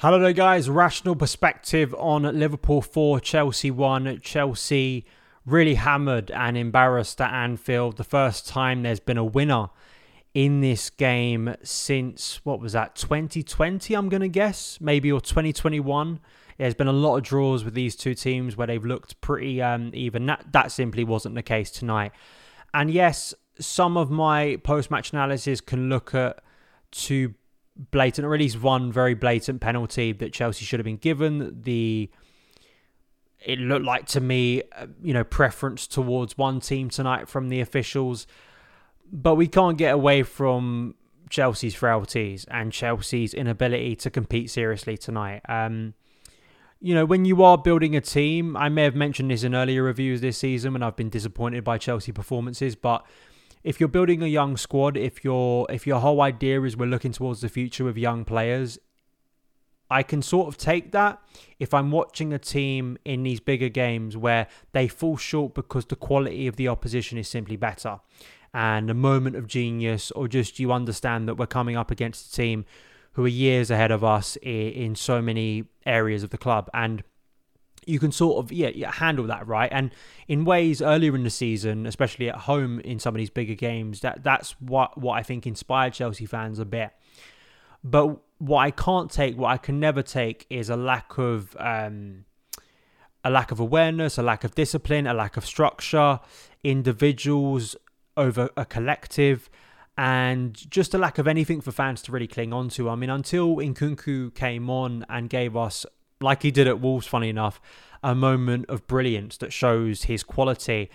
Hello there, guys. Rational perspective on Liverpool 4, Chelsea 1. Chelsea really hammered and embarrassed at Anfield. The first time there's been a winner in this game since, what was that, 2020, I'm going to guess? Maybe, or 2021. There's been a lot of draws with these two teams where they've looked pretty um, even. That, that simply wasn't the case tonight. And yes, some of my post match analysis can look at two blatant, or at least one very blatant penalty that Chelsea should have been given. The it looked like to me, uh, you know, preference towards one team tonight from the officials, but we can't get away from Chelsea's frailties and Chelsea's inability to compete seriously tonight. Um, you know, when you are building a team, I may have mentioned this in earlier reviews this season when I've been disappointed by Chelsea performances, but if you're building a young squad, if your if your whole idea is we're looking towards the future with young players, I can sort of take that if I'm watching a team in these bigger games where they fall short because the quality of the opposition is simply better. And a moment of genius, or just you understand that we're coming up against a team who are years ahead of us in so many areas of the club. And you can sort of yeah, handle that right and in ways earlier in the season especially at home in some of these bigger games that that's what what I think inspired Chelsea fans a bit but what I can't take what I can never take is a lack of um, a lack of awareness a lack of discipline a lack of structure individuals over a collective and just a lack of anything for fans to really cling on to. I mean, until Nkunku came on and gave us like he did at Wolves, funny enough, a moment of brilliance that shows his quality.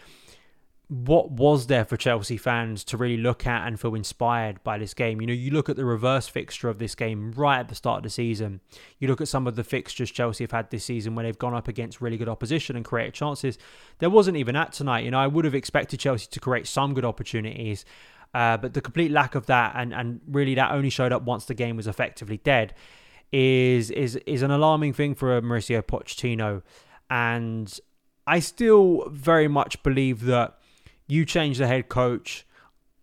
What was there for Chelsea fans to really look at and feel inspired by this game? You know, you look at the reverse fixture of this game right at the start of the season. You look at some of the fixtures Chelsea have had this season where they've gone up against really good opposition and created chances. There wasn't even that tonight. You know, I would have expected Chelsea to create some good opportunities. Uh, but the complete lack of that, and, and really that only showed up once the game was effectively dead is is is an alarming thing for Mauricio Pochettino, and I still very much believe that you change the head coach,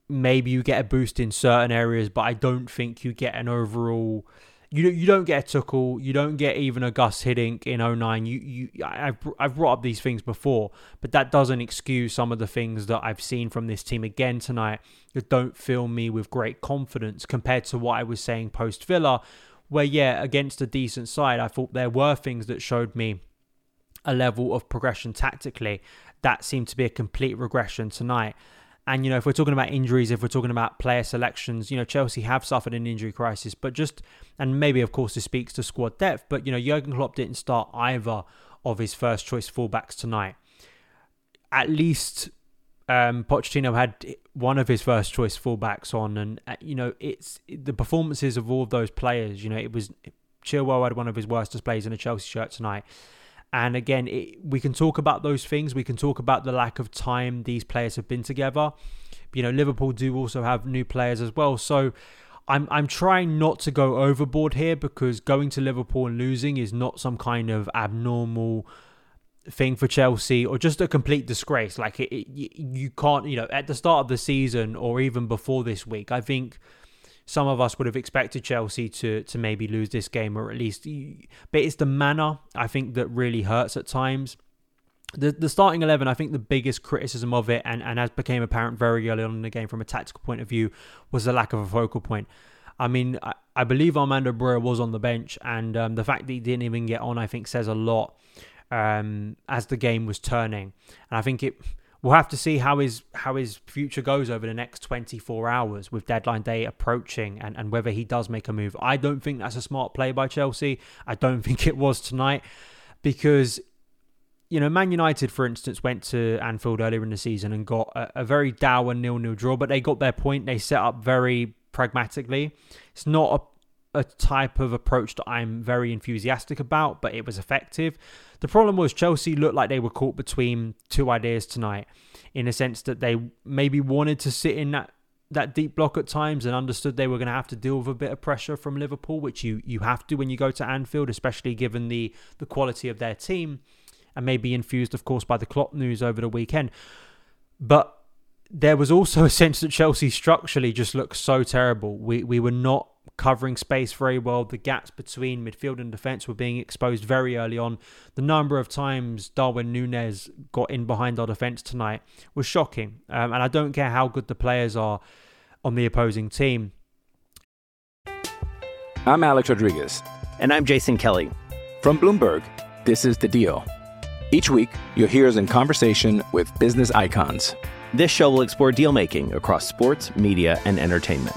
maybe you get a boost in certain areas, but I don't think you get an overall. You you don't get a Tuchel, you don't get even a Guus Hiddink in 09. You you I've I've brought up these things before, but that doesn't excuse some of the things that I've seen from this team again tonight that don't fill me with great confidence compared to what I was saying post Villa, where, yeah, against a decent side, I thought there were things that showed me a level of progression tactically. That seemed to be a complete regression tonight. And, you know, if we're talking about injuries, if we're talking about player selections, you know, Chelsea have suffered an injury crisis, but just, and maybe, of course, this speaks to squad depth, but, you know, Jurgen Klopp didn't start either of his first choice fullbacks tonight. At least um, Pochettino had one of his first choice fullbacks on, and uh, you know it's the performances of all of those players. You know, it was Chilwell had one of his worst displays in a Chelsea shirt tonight. And again, it, we can talk about those things. We can talk about the lack of time these players have been together. You know, Liverpool do also have new players as well. So I'm I'm trying not to go overboard here because going to Liverpool and losing is not some kind of abnormal thing for Chelsea or just a complete disgrace. Like it, it, you can't, you know, at the start of the season or even before this week, I think some of us would have expected Chelsea to to maybe lose this game or at least, but it's the manner I think that really hurts at times. The, the starting 11, I think the biggest criticism of it, and, and as became apparent very early on in the game from a tactical point of view, was the lack of a focal point. I mean, I, I believe Armando Broja was on the bench, and um, the fact that he didn't even get on, I think, says a lot um, as the game was turning. And I think it we'll have to see how his how his future goes over the next 24 hours with deadline day approaching and, and whether he does make a move. I don't think that's a smart play by Chelsea. I don't think it was tonight because you know, Man United, for instance, went to Anfield earlier in the season and got a, a very dour nil-nil draw, but they got their point. They set up very pragmatically. It's not a a type of approach that I'm very enthusiastic about, but it was effective. The problem was Chelsea looked like they were caught between two ideas tonight, in a sense that they maybe wanted to sit in that that deep block at times and understood they were going to have to deal with a bit of pressure from Liverpool, which you you have to when you go to Anfield, especially given the the quality of their team, and maybe infused, of course, by the Klopp news over the weekend. But there was also a sense that Chelsea structurally just looked so terrible. We we were not covering space very well. The gaps between midfield and defence were being exposed very early on. The number of times Darwin Nunez got in behind our defence tonight was shocking. Um, and I don't care how good the players are on the opposing team. I'm Alex Rodriguez. And I'm Jason Kelly. From Bloomberg, this is The Deal. Each week, you'll hear us in conversation with business icons. This show will explore deal making across sports, media, and entertainment.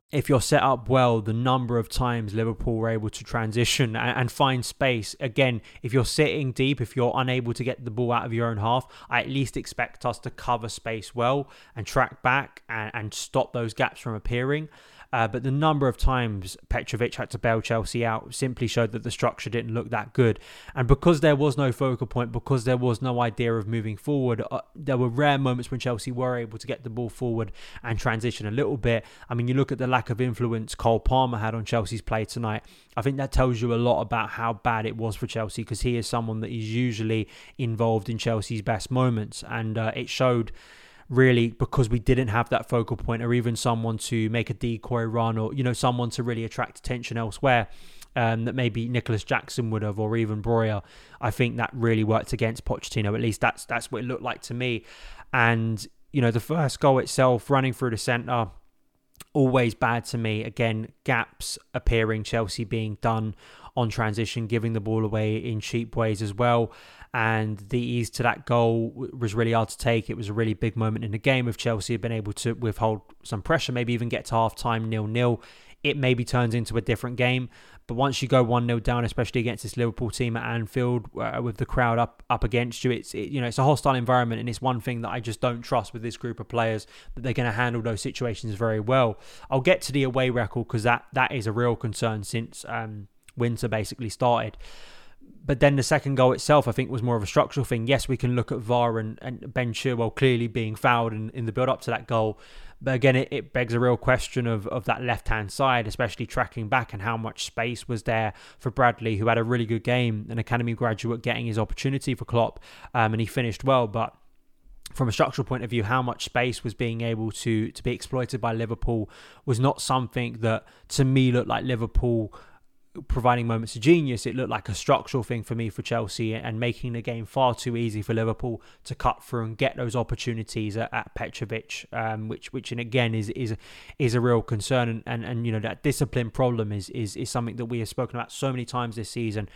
if you're set up well, the number of times Liverpool were able to transition and, and, find space. Again, if you're sitting deep, if you're unable to get the ball out of your own half, I at least expect us to cover space well and track back and, and stop those gaps from appearing. Uh, but the number of times Petrovic had to bail Chelsea out simply showed that the structure didn't look that good. And because there was no focal point, because there was no idea of moving forward, uh, there were rare moments when Chelsea were able to get the ball forward and transition a little bit. I mean, you look at the lack of influence Cole Palmer had on Chelsea's play tonight. I think that tells you a lot about how bad it was for Chelsea because he is someone that is usually involved in Chelsea's best moments. And uh, it showed really because we didn't have that focal point or even someone to make a decoy run or you know someone to really attract attention elsewhere um, that maybe Nicolas Jackson would have or even Broja. I think that really worked against Pochettino. At least that's that's what it looked like to me. And you know the first goal itself, running through the centre, always bad to me. Again, gaps appearing, Chelsea being done on transition, giving the ball away in cheap ways as well and the ease to that goal was really hard to take. It was a really big moment in the game. If Chelsea had been able to withhold some pressure, maybe even get to half time nil nil, it maybe turns into a different game. But once you go one 0 down, especially against this Liverpool team at Anfield, uh, with the crowd up up against you, it's it, you know it's a hostile environment, and it's one thing that I just don't trust with this group of players that they're going to handle those situations very well. I'll get to the away record because that that is a real concern since um, winter basically started but then the second goal itself, I think, was more of a structural thing. Yes, we can look at VAR and, and Ben Chilwell clearly being fouled in, in the build up to that goal. But again, it, it begs a real question of, of that left hand side, especially tracking back and how much space was there for Bradley, who had a really good game, an academy graduate getting his opportunity for Klopp, um, and he finished well. But from a structural point of view, how much space was being able to to be exploited by Liverpool was not something that to me looked like Liverpool providing moments of genius, it looked like a structural thing for me for Chelsea and making the game far too easy for Liverpool to cut through and get those opportunities at, at Petrovic, um, which which and again is is is a real concern and, and, and you know that discipline problem is, is is something that we have spoken about so many times this season.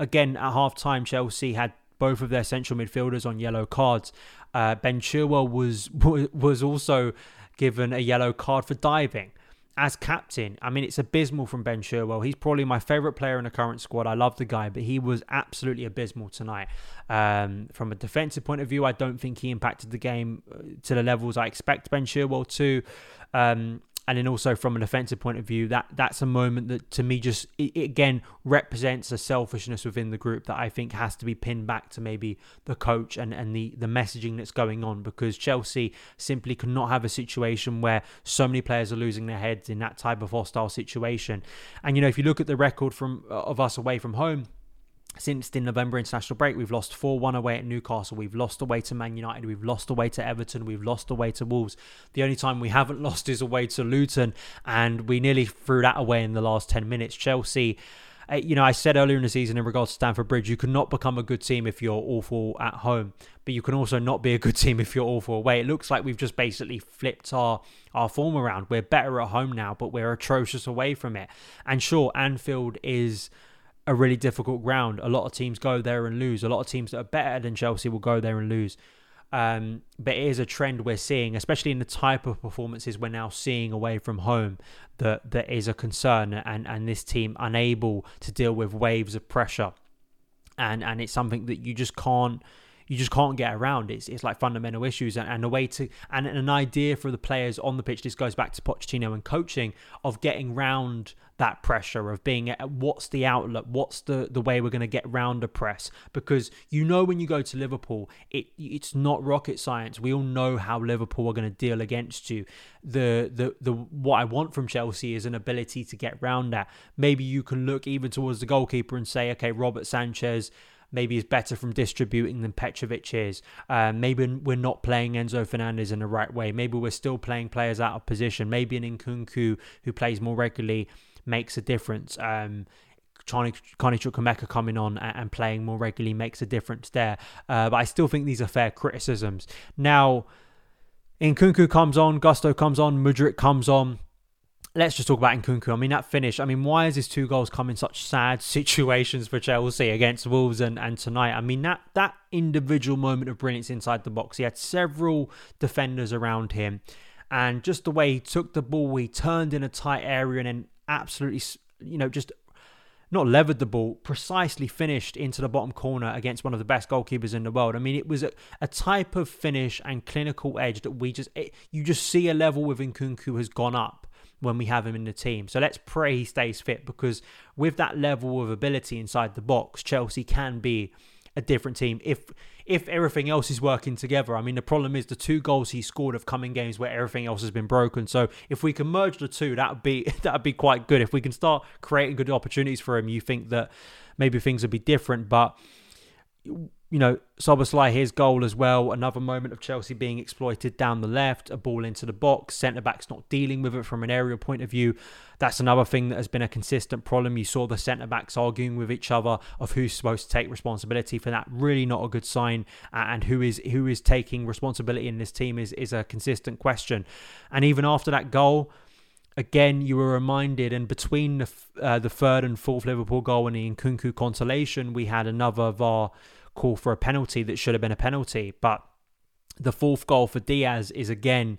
Again, at half time, Chelsea had both of their central midfielders on yellow cards. Uh, ben Chilwell was was also given a yellow card for diving as captain, I mean, it's abysmal from Ben Chilwell. He's probably my favourite player in the current squad. I love the guy, but he was absolutely abysmal tonight. Um, from a defensive point of view, I don't think he impacted the game uh, to the levels I expect Ben Chilwell to. Um, and then also from an offensive point of view, that that's a moment that to me just it, it again represents a selfishness within the group that I think has to be pinned back to maybe the coach and and the the messaging that's going on because Chelsea simply cannot have a situation where so many players are losing their heads in that type of hostile situation. And you know, if you look at the record from uh, of us away from home since the November international break, we've lost 4 1 away at Newcastle. We've lost away to Man United. We've lost away to Everton. We've lost away to Wolves. The only time we haven't lost is away to Luton, and we nearly threw that away in the last 10 minutes. Chelsea. Uh, you know, I said earlier in the season in regards to Stamford Bridge, you cannot become a good team if you're awful at home, but you can also not be a good team if you're awful away. It looks like we've just basically flipped our, our form around. We're better at home now, but we're atrocious away from it. And sure, Anfield is a really difficult ground. A lot of teams go there and lose. A lot of teams that are better than Chelsea will go there and lose. Um, but it is a trend we're seeing, especially in the type of performances we're now seeing away from home, that that is a concern, and and this team unable to deal with waves of pressure, and and it's something that you just can't you just can't get around. It's it's like fundamental issues and, and a way to and an idea for the players on the pitch. This goes back to Pochettino and coaching of getting round that pressure of being at what's the outlet, what's the the way we're going to get round a press because you know when you go to Liverpool, it it's not rocket science. We all know how Liverpool are going to deal against you. The the the what I want from Chelsea is an ability to get round that. Maybe you can look even towards the goalkeeper and say, okay, Robert Sanchez maybe is better from distributing than Petrovic is. Um, maybe we're not playing Enzo Fernandez in the right way. Maybe we're still playing players out of position. Maybe an Nkunku who plays more regularly makes a difference. Um, Carney Chukwuemeka coming on and playing more regularly makes a difference there. Uh, but I still think these are fair criticisms. Now, Nkunku comes on, Gusto comes on, Mudryk comes on let's just talk about Nkunku. I mean, that finish. I mean, why is his two goals come in such sad situations for Chelsea against Wolves and, and tonight? I mean, that that individual moment of brilliance inside the box. He had several defenders around him, and just the way he took the ball, he turned in a tight area and then absolutely, you know, just not levered the ball, precisely finished into the bottom corner against one of the best goalkeepers in the world. I mean, it was a, a type of finish and clinical edge that we just, it, you just see a level with Nkunku has gone up when we have him in the team. So let's pray he stays fit because with that level of ability inside the box, Chelsea can be a different team if if everything else is working together. I mean, the problem is the two goals he scored have come in games where everything else has been broken. So if we can merge the two, that would be that would be quite good. If we can start creating good opportunities for him, you think that maybe things would be different. But you know, Szoboszlai, his goal as well. Another moment of Chelsea being exploited down the left, a ball into the box. Centre back's not dealing with it from an aerial point of view. That's another thing that has been a consistent problem. You saw the centre backs arguing with each other of who's supposed to take responsibility for that. Really not a good sign. And who is who is taking responsibility in this team is is a consistent question. And even after that goal, again, you were reminded, and between the uh, the third and fourth Liverpool goal and the Nkunku consolation, we had another VAR call for a penalty that should have been a penalty. But the fourth goal for Diaz is again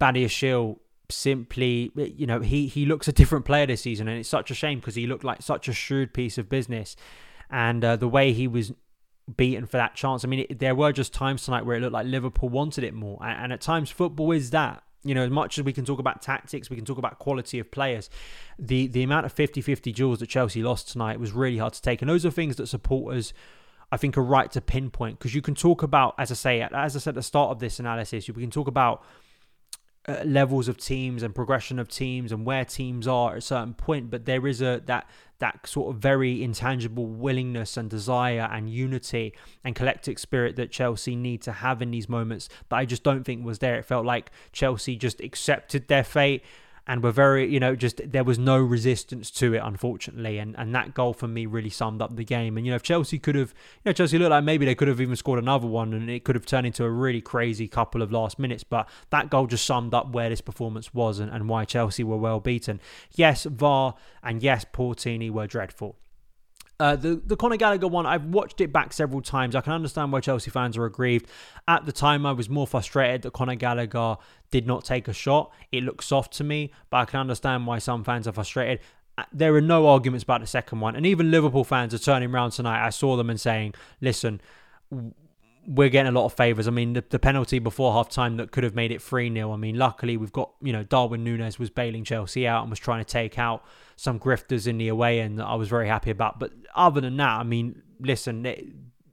Badiashile simply you know he he looks a different player this season and it's such a shame because he looked like such a shrewd piece of business. And uh, the way he was beaten for that chance i mean it, there were just times tonight where it looked like liverpool wanted it more. And, and at times football is that you know, as much as we can talk about tactics, we can talk about quality of players. The the amount of 50-50 duels that Chelsea lost tonight was really hard to take. And those are things that supporters I think are right to pinpoint because you can talk about, as I say, as I said at the start of this analysis, we can talk about levels of teams and progression of teams and where teams are at a certain point but there is a that that sort of very intangible willingness and desire and unity and collective spirit that Chelsea need to have in these moments that I just don't think was there. It felt like Chelsea just accepted their fate and were very, you know, just there was no resistance to it, unfortunately. And and that goal for me really summed up the game. And you know, if Chelsea could have, you know, Chelsea looked like maybe they could have even scored another one, and it could have turned into a really crazy couple of last minutes. But that goal just summed up where this performance was and, and why Chelsea were well beaten. Yes, VAR and yes, Portini were dreadful. Uh, the the Conor Gallagher one, I've watched it back several times. I can understand why Chelsea fans are aggrieved. At the time, I was more frustrated that Conor Gallagher did not take a shot. It looked soft to me, but I can understand why some fans are frustrated. Uh, there are no arguments about the second one, and even Liverpool fans are turning around tonight. I saw them and saying, "Listen, we're getting a lot of favours. I mean, the, the penalty before half time that could have made it 3 0. I mean, luckily, we've got, you know, Darwin Nunez was bailing Chelsea out and was trying to take out some grifters in the away end that I was very happy about. But other than that, I mean, listen, it,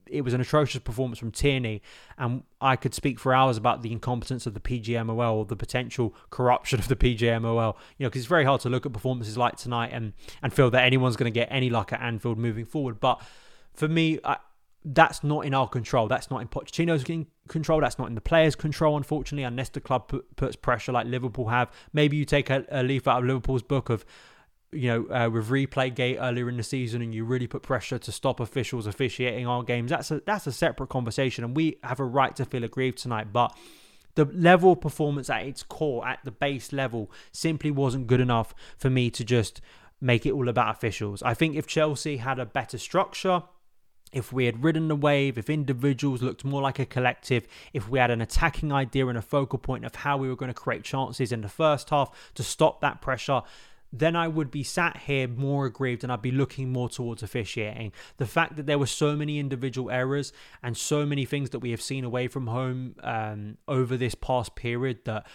it was an atrocious performance from Tierney, and I could speak for hours about the incompetence of the PGMOL or the potential corruption of the PGMOL. You know, because it's very hard to look at performances like tonight and and feel that anyone's going to get any luck at Anfield moving forward. But for me, I, that's not in our control. That's not in Pochettino's control. That's not in the players' control, unfortunately, unless the club put, puts pressure like Liverpool have. Maybe you take a, a leaf out of Liverpool's book of, you know, uh, with replay gate earlier in the season, and you really put pressure to stop officials officiating our games. That's a that's a separate conversation, and we have a right to feel aggrieved tonight. But the level of performance at its core, at the base level, simply wasn't good enough for me to just make it all about officials. I think if Chelsea had a better structure if we had ridden the wave, if individuals looked more like a collective, if we had an attacking idea and a focal point of how we were going to create chances in the first half to stop that pressure, then I would be sat here more aggrieved and I'd be looking more towards officiating. The fact that there were so many individual errors and so many things that we have seen away from home um, over this past period that,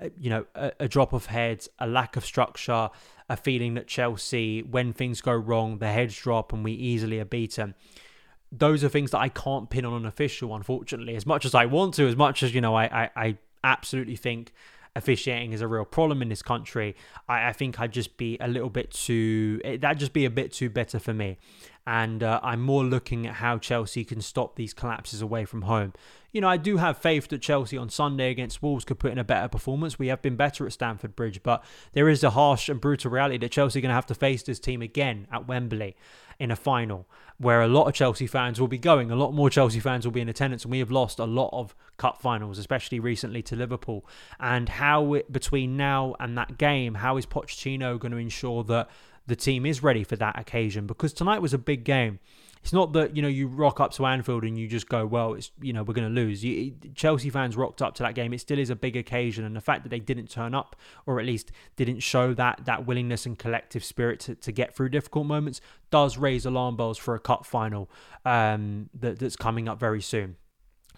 uh, you know, a, a drop of heads, a lack of structure, a feeling that Chelsea, when things go wrong, the heads drop and we easily are beaten those are things that I can't pin on an official, unfortunately. As much as I want to, as much as you know, I I, I absolutely think officiating is a real problem in this country. I, I think I'd just be a little bit too. That'd just be a bit too better for me, and uh, I'm more looking at how Chelsea can stop these collapses away from home. You know, I do have faith that Chelsea on Sunday against Wolves could put in a better performance. We have been better at Stamford Bridge, but there is a harsh and brutal reality that Chelsea are going to have to face this team again at Wembley in a final where a lot of Chelsea fans will be going. A lot more Chelsea fans will be in attendance, and we have lost a lot of cup finals, especially recently to Liverpool. And how it, between now and that game, how is Pochettino going to ensure that the team is ready for that occasion? Because tonight was a big game. It's not that you know you rock up to Anfield and you just go, well, it's you know we're going to lose. You, Chelsea fans rocked up to that game. It still is a big occasion, and the fact that they didn't turn up, or at least didn't show that that willingness and collective spirit to, to get through difficult moments, does raise alarm bells for a cup final um, that, that's coming up very soon.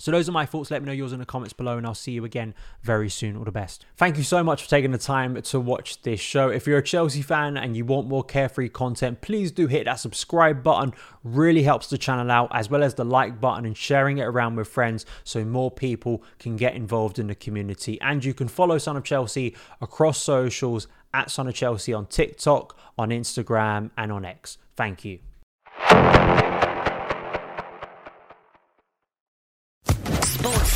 So those are my thoughts. Let me know yours in the comments below, and I'll see you again very soon. All the best. Thank you so much for taking the time to watch this show. If you're a Chelsea fan and you want more carefree content, please do hit that subscribe button. Really helps the channel out, as well as the like button and sharing it around with friends so more people can get involved in the community. And you can follow Son of Chelsea across socials at Son of Chelsea on TikTok, on Instagram, and on X. Thank you.